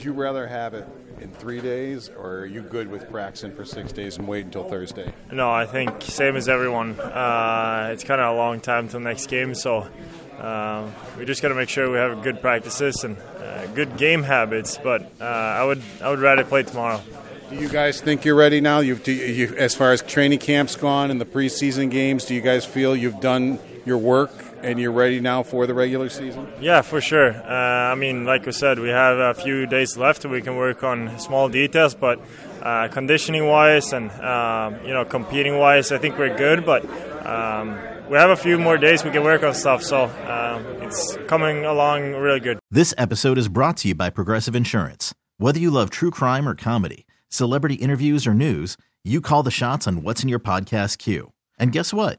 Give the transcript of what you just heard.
Would you rather have it in three days, or are you good with practicing for six days and wait until Thursday? No, I think same as everyone. Uh, it's kind of a long time till next game, so uh, we just got to make sure we have good practices and uh, good game habits. But uh, I would I would rather play tomorrow. Do you guys think you're ready now? You've, do you, as far as training camps gone and the preseason games, do you guys feel you've done your work and you're ready now for the regular season? Yeah, for sure. Uh, I mean, like we said, we have a few days left. We can work on small details, but uh, conditioning wise and uh, you know competing wise, I think we're good. But um, we have a few more days we can work on stuff, so um, it's coming along really good. This episode is brought to you by Progressive Insurance. Whether you love true crime or comedy, celebrity interviews or news, you call the shots on what's in your podcast queue. And guess what?